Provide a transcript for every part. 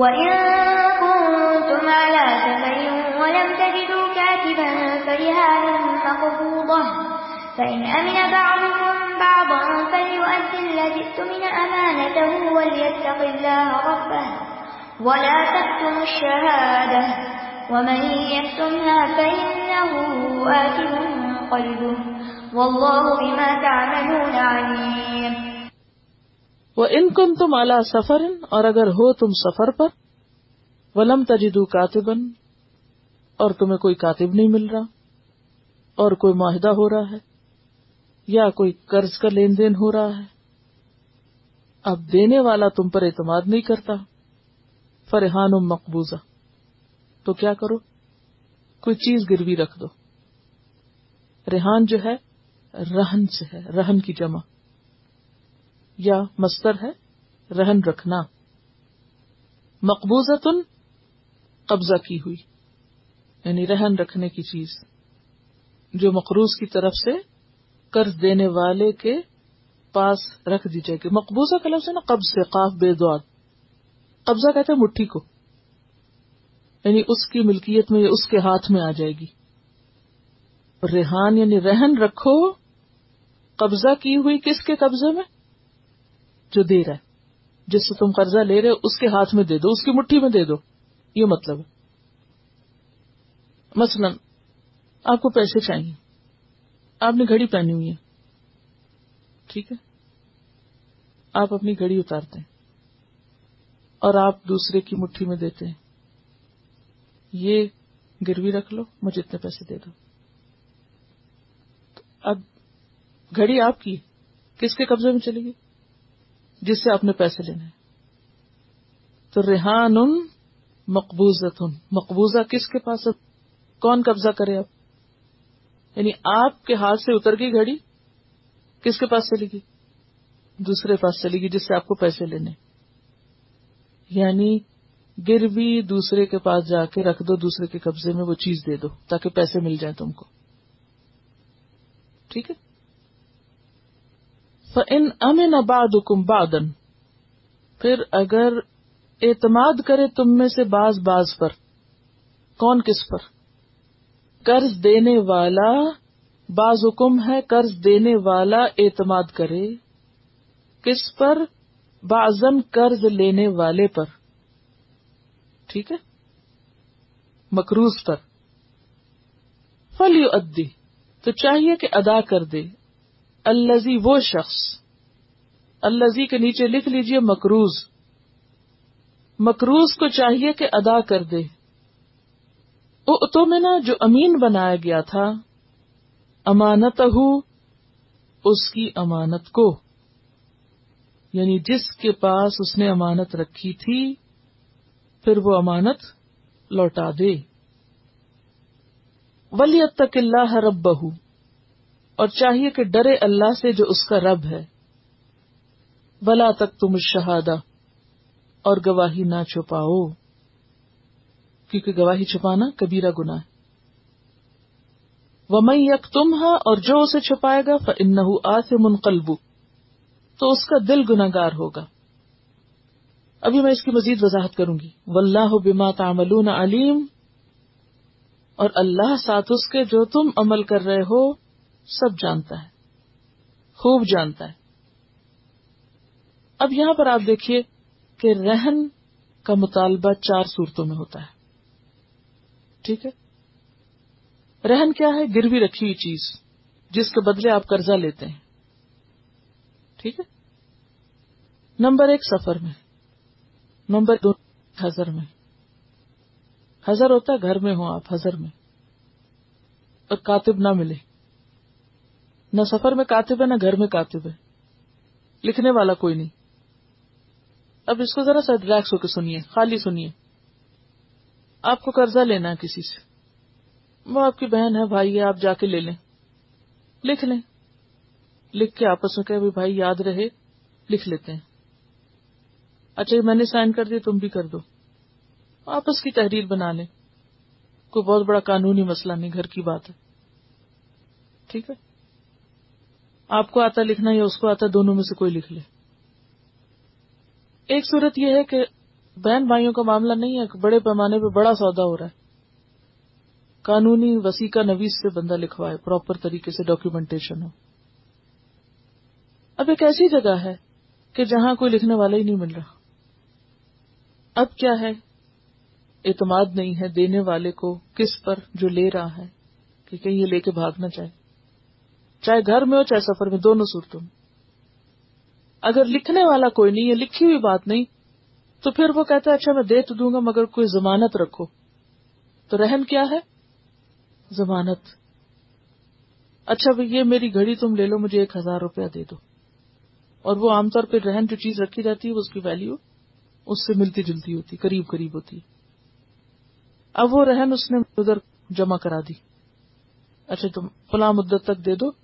وَإِن كُنتُمْ عَلَى سَفَرٍ وَلَمْ تَجِدُوا كَاتِبًا فَرِهَانٌ مَّقْبُوضَةٌ فإن أمن بعضكم بعضا فليؤدي الذي اؤتمن أمانته وليتق الله ربه ولا تكتم الشهادة ومن يكتمها فإنه آثم قلبه والله بما تعملون عليم وَإِن كُنتُمْ عَلَى سَفَرٍ، اور اگر ہو تم سفر پر، ولم تجدو کاتبن اور تمہیں کوئی کاتب نہیں مل رہا، اور کوئی معاہدہ ہو رہا ہے، یا کوئی قرض کا لین دین ہو رہا ہے، اب دینے والا تم پر اعتماد نہیں کرتا، فرحان مقبوضہ۔ تو کیا کرو؟ کوئی چیز گروی رکھ دو۔ ریحان جو ہے، رہن سے ہے، رہن کی جمع۔ یا مستر ہے، رہن رکھنا۔ مقبوضہ تن قبضہ کی ہوئی یعنی رہن رکھنے کی چیز، جو مقروض کی طرف سے قرض دینے والے کے پاس رکھ دی جائے گی۔ مقبوضہ کا لفظ ہے نا، قبض سے، قاف، بے دعد قبضہ کہتے ہیں مٹھی کو۔ یعنی اس کی ملکیت میں یا اس کے ہاتھ میں آ جائے گی۔ ریحان یعنی رہن رکھو، قبضہ کی ہوئی کس کے قبضے میں؟ جو دے رہا ہے۔ جس سے تم قرضہ لے رہے ہو، اس کے ہاتھ میں دے دو، اس کی مٹھی میں دے دو۔ یہ مطلب ہے۔ مثلا، آپ کو پیسے چاہیے۔ آپ نے گھڑی پہنی ہوئی ہے۔ ٹھیک ہے؟ آپ اپنی گھڑی اتارتے ہیں۔ اور آپ دوسرے کی مٹھی میں دیتے ہیں۔ یہ گروی رکھ لو، مجھے اتنے پیسے دے دو۔ اب گھڑی آپ کی کس کے قبضے میں چلے گی جس سے آپ نے پیسے لینے تو ریحان مقبوضت مقبوضہ کس کے پاس کون قبضہ کرے اب یعنی آپ کے ہاتھ سے اتر گئی گھڑی کس کے پاس چلے گی دوسرے پاس چلے گی جس سے آپ کو پیسے لینے۔ یعنی گروی دوسرے کے پاس جا کے رکھ دو، دوسرے کے قبضے میں وہ چیز دے دو تاکہ پیسے مل جائیں تم کو۔ ٹھیک ہے؟ ان امن آباد حکم بادن پھر اگر اعتماد کرے تم میں سے باز باز پر۔ کون کس پر؟ قرض دینے والا بعض حکم ہے، قرض دینے والا اعتماد کرے۔ کس پر؟ بازن قرض لینے والے پر۔ ٹھیک ہے؟ مکروز پر۔ فلیو ادی تو چاہیے کہ ادا کر دے۔ الزی وہ شخص الزی کے نیچے لکھ لیجیے مکروز مکروز کو چاہیے کہ ادا کر دے۔ تو میں نا جو امین بنایا گیا تھا امانت اس کی امانت کو۔ یعنی جس کے پاس اس نے امانت رکھی تھی، پھر وہ امانت لوٹا دے۔ ولی تک اللہ رب بہ اور چاہیے کہ ڈرے اللہ سے جو اس کا رب ہے۔ بلا تک تم شہادہ اور گواہی نہ چھپاؤ۔ کیونکہ گواہی چھپانا کبیرہ گنا ہے۔ وہ میں یک تم ہاں اور جو اسے چھپائے گا ان آس منقلب تو اس کا دل گناگار ہوگا۔ ابھی میں اس کی مزید وضاحت کروں گی۔ و اللہ بما تعملون علیم اور اللہ ساتھ اس کے جو تم عمل کر رہے ہو سب جانتا ہے، خوب جانتا ہے۔ اب یہاں پر آپ دیکھیے کہ رہن کا مطالبہ چار صورتوں میں ہوتا ہے۔ ٹھیک ہے؟ رہن کیا ہے؟ گروی رکھی ہوئی چیز جس کے بدلے آپ قرضہ لیتے ہیں۔ ٹھیک ہے؟ نمبر ایک سفر میں، نمبر دو ہزر میں۔ ہزر ہوتا ہے گھر میں ہو آپ ہزر میں۔ اور کاتب نہ ملے۔ نہ سفر میں کاتب ہے، نہ گھر میں کاتب ہے۔ لکھنے والا کوئی نہیں۔ اب اس کو ذرا سا ریلیکس ہو کے سنیے، خالی سنیے۔ آپ کو قرضہ لینا ہے کسی سے۔ وہ آپ کی بہن ہے، بھائی ہے، آپ جا کے لے لیں۔ لکھ لیں۔ لکھ کے آپس میں کہ بھائی یاد رہے، لکھ لیتے ہیں۔ اچھا میں نے سائن کر دیا تم بھی کر دو۔ آپس کی تحریر بنا لیں۔ کوئی بہت بڑا قانونی مسئلہ نہیں، گھر کی بات ہے۔ ٹھیک ہے؟ آپ کو آتا لکھنا یا اس کو آتا، دونوں میں سے کوئی لکھ لے۔ ایک صورت یہ ہے کہ بہن بھائیوں کا معاملہ نہیں ہے کہ بڑے پیمانے پہ بڑا سودا ہو رہا ہے۔ قانونی وسیقہ نویز سے بندہ لکھوائے پراپر طریقے سے ڈاکیومنٹیشن ہو۔ اب ایک ایسی جگہ ہے کہ جہاں کوئی لکھنے والا ہی نہیں مل رہا۔ اب کیا ہے؟ اعتماد نہیں ہے دینے والے کو کس پر جو لے رہا ہے کہ کہیں یہ لے کے بھاگنا چاہے چاہے گھر میں ہو، چاہے سفر میں، دونوں صورتوں میں۔ اگر لکھنے والا کوئی نہیں ہے، لکھی ہوئی بات نہیں، تو پھر وہ کہتا ہے اچھا میں دے تو دوں گا، مگر کوئی ضمانت رکھو۔ تو رہن کیا ہے؟ ضمانت۔ اچھا بھائی، یہ میری گھڑی تم لے لو، مجھے ایک ہزار روپیہ دے دو۔ اور وہ عام طور پہ رہن جو چیز رکھی جاتی ہے اس کی ویلو اس سے ملتی جلتی ہوتی، قریب قریب ہوتی۔ اب وہ رہن اس نے ادھر جمع کرا دی۔ اچھا تم فلاں مدت تک دے دو۔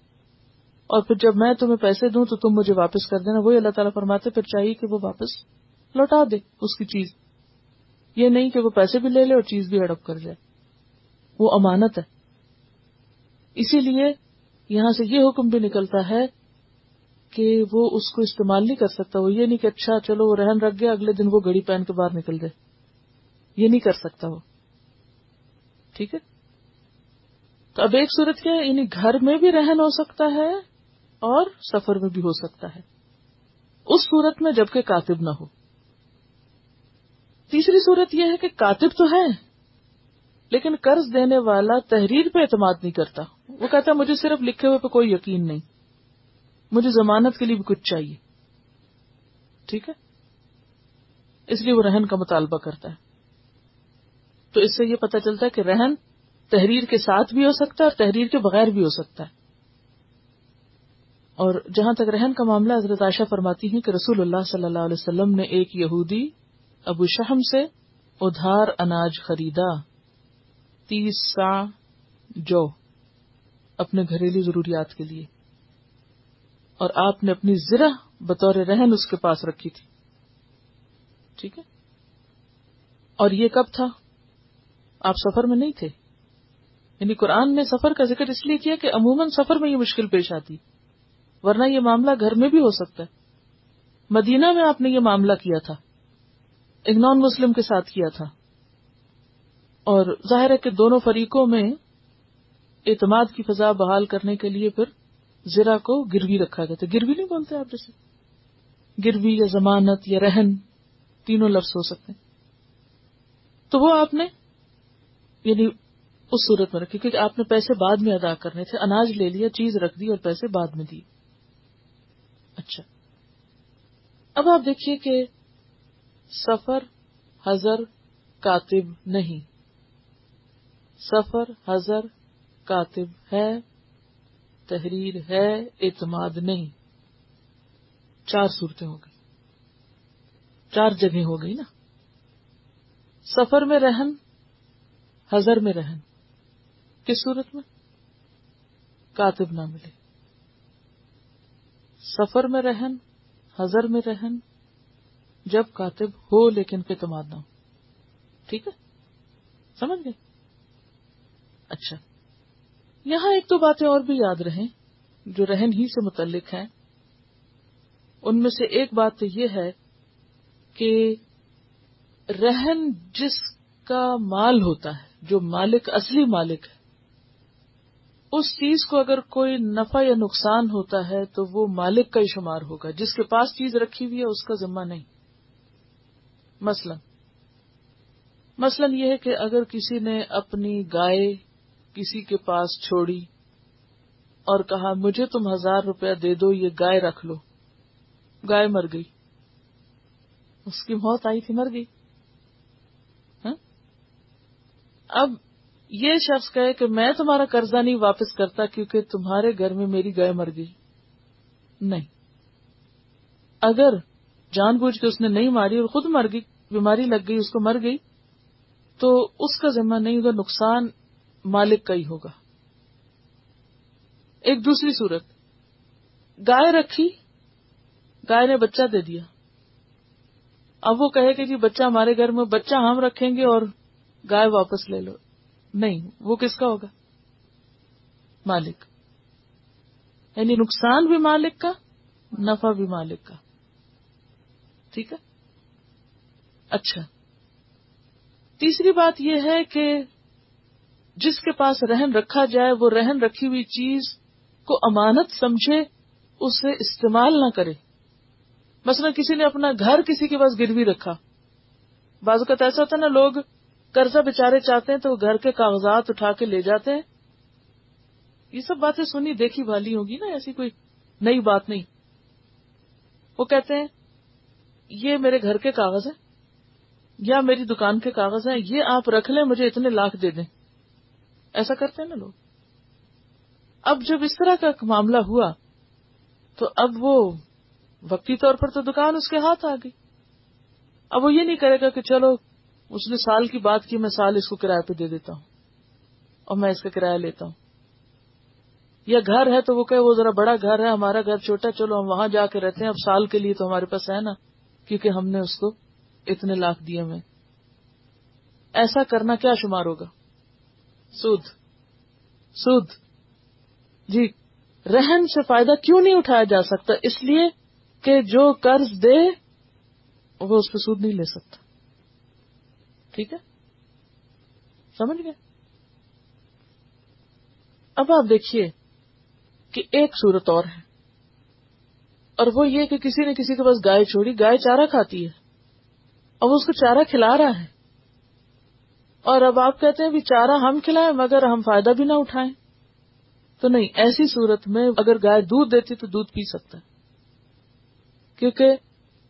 اور پھر جب میں تمہیں پیسے دوں تو تم مجھے واپس کر دینا۔ وہی اللہ تعالیٰ فرماتے پھر چاہیے کہ وہ واپس لوٹا دے اس کی چیز۔ یہ نہیں کہ وہ پیسے بھی لے لے اور چیز بھی ہڑپ کر جائے وہ امانت ہے۔ اسی لیے یہاں سے یہ حکم بھی نکلتا ہے کہ وہ اس کو استعمال نہیں کر سکتا۔ وہ یہ نہیں کہ اچھا چلو وہ رہن رکھ گیا، اگلے دن وہ گھڑی پہن کے باہر نکل جائے یہ نہیں کر سکتا وہ۔ ٹھیک ہے؟ تو اب ایک صورت کیا ہے یعنی گھر میں بھی رہن ہو سکتا ہے اور سفر میں بھی ہو سکتا ہے۔ اس صورت میں جبکہ کاتب نہ ہو۔ تیسری صورت یہ ہے کہ کاتب تو ہے لیکن قرض دینے والا تحریر پہ اعتماد نہیں کرتا۔ وہ کہتا مجھے صرف لکھے ہوئے پہ کوئی یقین نہیں۔ مجھے ضمانت کے لیے بھی کچھ چاہیے۔ ٹھیک ہے؟ اس لیے وہ رہن کا مطالبہ کرتا ہے۔ تو اس سے یہ پتا چلتا ہے کہ رہن تحریر کے ساتھ بھی ہو سکتا ہے اور تحریر کے بغیر بھی ہو سکتا ہے۔ اور جہاں تک رہن کا معاملہ حضرت عائشہ فرماتی ہیں کہ رسول اللہ صلی اللہ علیہ وسلم نے ایک یہودی ابو شہم سے ادھار اناج خریدا۔ تیس سا جو اپنے گھریلو ضروریات کے لیے۔ اور آپ نے اپنی زرہ بطور رہن اس کے پاس رکھی تھی۔ ٹھیک ہے؟ اور یہ کب تھا؟ آپ سفر میں نہیں تھے؟ یعنی قرآن نے سفر کا ذکر اس لیے کیا کہ عموماً سفر میں یہ مشکل پیش آتی۔ ورنہ یہ معاملہ گھر میں بھی ہو سکتا ہے۔ مدینہ میں آپ نے یہ معاملہ کیا تھا۔ ایک نان مسلم کے ساتھ کیا تھا۔ اور ظاہر ہے کہ دونوں فریقوں میں اعتماد کی فضا بحال کرنے کے لیے پھر زرا کو گروی رکھا گیا تھا۔ گروی نہیں بولتے آپ جیسے۔ گروی یا ضمانت یا رہن تینوں لفظ ہو سکتے تو وہ آپ نے یعنی اس صورت میں رکھی، کیونکہ آپ نے پیسے بعد میں ادا کرنے تھے، اناج لے لیا، چیز رکھ دی اور پیسے بعد میں دی اچھا۔ اب آپ دیکھیے کہ سفر ہزر کاتب نہیں۔ سفر ہزر کاتب ہے، تحریر ہے، اعتماد نہیں۔ چار صورتیں ہو گئی چار جگہ ہو گئی نا۔ سفر میں رہن ہزر میں رہن۔ کس صورت میں؟ کاتب نہ ملے۔ سفر میں رہن ہزر میں رہن، جب کاتب ہو لیکن اعتماد نہ ہو۔ ٹھیک ہے؟ سمجھ گئے؟ اچھا۔ یہاں ایک دو باتیں اور بھی یاد رہیں جو رہن ہی سے متعلق ہیں۔ ان میں سے ایک بات تو یہ ہے کہ رہن جس کا مال ہوتا ہے، جو مالک، اصلی مالک ہے اس چیز کو اگر کوئی نفع یا نقصان ہوتا ہے تو وہ مالک کا ہی شمار ہوگا۔ جس کے پاس چیز رکھی ہوئی ہے، اس کا ذمہ نہیں۔ مثلا مثلا یہ ہے کہ اگر کسی نے اپنی گائے کسی کے پاس چھوڑی اور کہا، مجھے تم ہزار روپیہ دے دو، یہ گائے رکھ لو۔ گائے مر گئی۔ اس کی موت آئی تھی، مر گئی۔ ہاں؟ اب یہ شخص کہے کہ میں تمہارا قرضہ نہیں واپس کرتا کیونکہ تمہارے گھر میں میری گائے مر گئی۔ نہیں۔ اگر جان بوجھ کے اس نے نہیں ماری اور خود مر گئی، بیماری لگ گئی، اس کو مر گئی، تو اس کا ذمہ نہیں ہوگا، نقصان مالک کا ہی ہوگا۔ ایک دوسری صورت۔ گائے رکھی، گائے نے بچہ دے دیا۔ اب وہ کہے کہ جی بچہ ہمارے گھر میں، بچہ ہم رکھیں گے اور گائے واپس لے لو۔ نہیں، وہ کس کا ہوگا؟ مالک۔ یعنی نقصان بھی مالک کا، نفع بھی مالک کا۔ ٹھیک ہے؟ اچھا۔ تیسری بات یہ ہے کہ جس کے پاس رہن رکھا جائے، وہ رہن رکھی ہوئی چیز کو امانت سمجھے، اسے استعمال نہ کرے۔ مثلا کسی نے اپنا گھر کسی کے پاس گروی رکھا۔ بعض اوقات ایسا ہوتا ہے نا، لوگ قرضہ بےچارے چاہتے ہیں تو گھر کے کاغذات اٹھا کے لے جاتے ہیں۔ یہ سب باتیں سنی، دیکھی بھالی ہوگی نا، ایسی کوئی نئی بات نہیں۔ وہ کہتے ہیں، یہ میرے گھر کے کاغذ ہیں، یا میری دکان کے کاغذ ہیں، یہ آپ رکھ لیں، مجھے اتنے لاکھ دے دیں۔ ایسا کرتے ہیں نا لوگ۔ اب جب اس طرح کا معاملہ ہوا، تو اب وہ وقتی طور پر تو دکان اس کے ہاتھ آ گئی۔ اب وہ یہ نہیں کرے گا کہ چلو اس نے سال کی بات کی، میں سال اس کو کرایہ پہ دے دیتا ہوں اور میں اس کا کرایہ لیتا ہوں۔ یا گھر ہے تو وہ کہ وہ ذرا بڑا گھر ہے، ہمارا گھر چھوٹا، چلو ہم وہاں جا کے رہتے ہیں۔ اب سال کے لیے تو ہمارے پاس ہے نا، کیونکہ ہم نے اس کو اتنے لاکھ دیے میں ایسا کرنا کیا شمار ہوگا؟ سود۔ سود۔ جی رہن سے فائدہ کیوں نہیں اٹھایا جا سکتا؟ اس لیے کہ جو قرض دے، وہ اس پہ سود نہیں لے سکتا۔ ٹھیک ہے؟ سمجھ گئے؟ اب آپ دیکھیے کہ ایک صورت اور ہے۔ اور وہ یہ کہ کسی نے کسی کے پاس گائے چھوڑی، گائے چارہ کھاتی ہے۔ اب اس کو چارہ کھلا رہا ہے۔ اور اب آپ کہتے ہیں بھی چارہ ہم کھلائیں مگر ہم فائدہ بھی نہ اٹھائیں۔ تو نہیں، ایسی صورت میں اگر گائے دودھ دیتی تو دودھ پی سکتا ہے۔ کیونکہ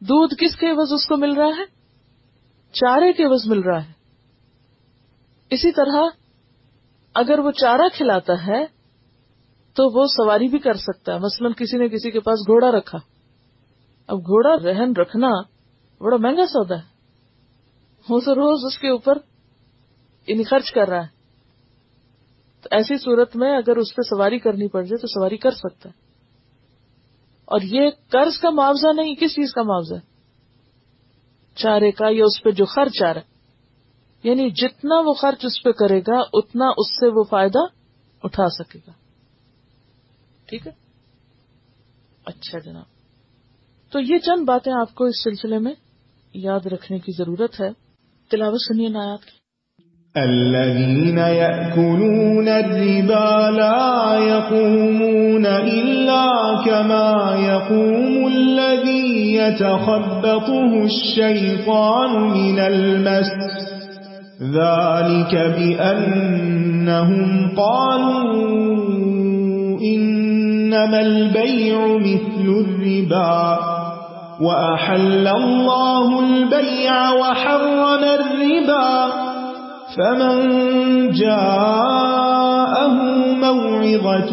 دودھ کس کے عوض اس کو مل رہا ہے؟ چارے کے عوض مل رہا ہے۔ اسی طرح اگر وہ چارہ کھلاتا ہے تو وہ سواری بھی کر سکتا ہے۔ مثلاً کسی نے کسی کے پاس گھوڑا رکھا۔ اب گھوڑا رہن رکھنا بڑا مہنگا سودا ہے۔ وہ تو روز اس کے اوپر یعنی خرچ کر رہا ہے۔ تو ایسی صورت میں اگر اس پہ سواری کرنی پڑ جائے تو سواری کر سکتا ہے۔ اور یہ قرض کا معاوضہ نہیں، کس چیز کا معاوضہ ہے؟ چارے کا یا اس پہ جو خرچ آ رہا ہے۔ یعنی جتنا وہ خرچ اس پہ کرے گا، اتنا اس سے وہ فائدہ اٹھا سکے گا۔ ٹھیک ہے؟ اچھا جناب۔ تو یہ چند باتیں آپ کو اس سلسلے میں یاد رکھنے کی ضرورت ہے۔ تلاوت سنیے نایات کی الذين يأكلون الربا لا يقومون إلا كما يقوم الذي يتخبطه الشيطان من المس ذلك بأنهم قالوا إنما البيع مثل الربا وأحل الله البيع وحرم الربا فمن جاءه موعظة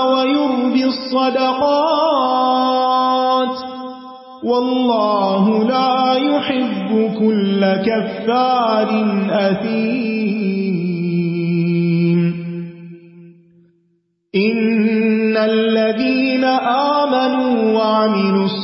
ويربي الصدقات والله لا يحب كل كفار أثيم إن الذين آمنوا وعملوا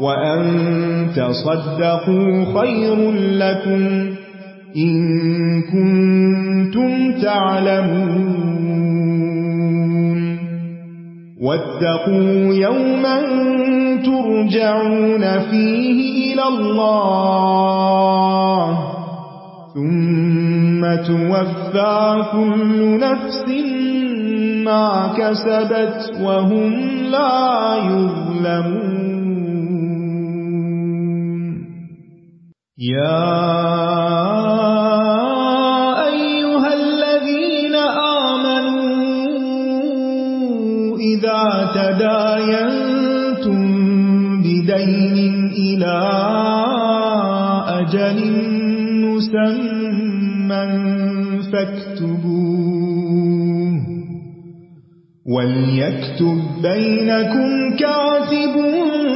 وأن تصدقوا خير لكم إن كنتم تعلمون واتقوا يوما ترجعون فيه إلى الله ثم توفى كل نفس ما كسبت وهم لا يظلمون يا أيها الذين آمنوا إذا تداينتم بدين إلى أجل مسمى فاكتبوه وليكتب بينكم كاتب بالعدل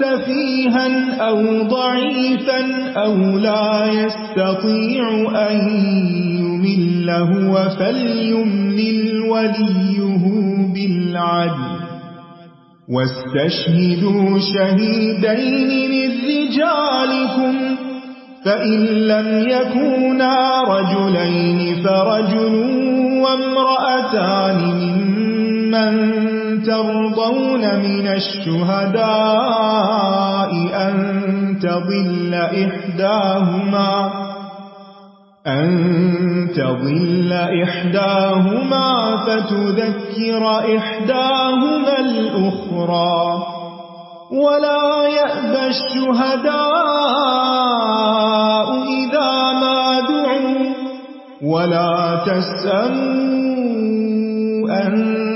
سفيها أو ضعيفا أو لا يستطيع أن يمل هو فليملل وليه بالعدل واستشهدوا شهيدين من رجالكم فإن لم يكونا رجلين فرجل وامرأتان ممن ترضون من الشهداء أن تضل إحداهما، أن تضل إحداهما فتذكر إحداهما الأخرى، ولا يأبى الشهداء إذا ما دعوا، ولا تسأموا أن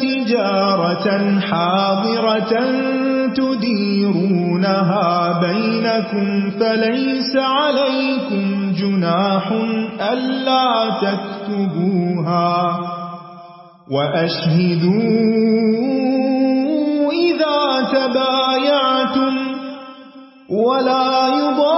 تجارة حاضرة تديرونها بينكم فليس عليكم جناح ألا تكتبوها وأشهدوا إذا تبايعتم ولا يضار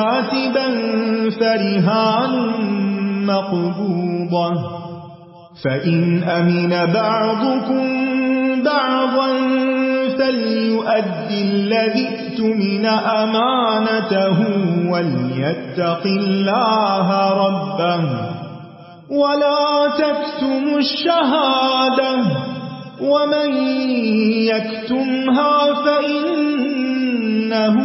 كاتبا فرهان مقبوضة. فإن أمن بعضكم بعضا فليؤدي الذي اؤتمن أمانته وليتق الله ربه ولا تكتموا الشهادة. ومن يكتمها فإنه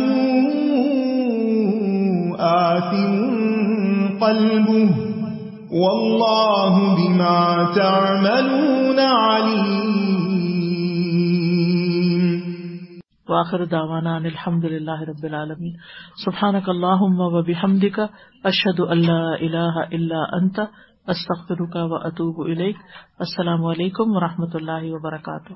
آثم قلبه والله بما تعملون عليم. واخر دعوانا ان الحمد لله رب العالمين سبحانك اللهم وبحمدك اشهد ان لا اله الا انت استغفرك واتوب اليك السلام علیکم ورحمۃ اللہ وبرکاتہ.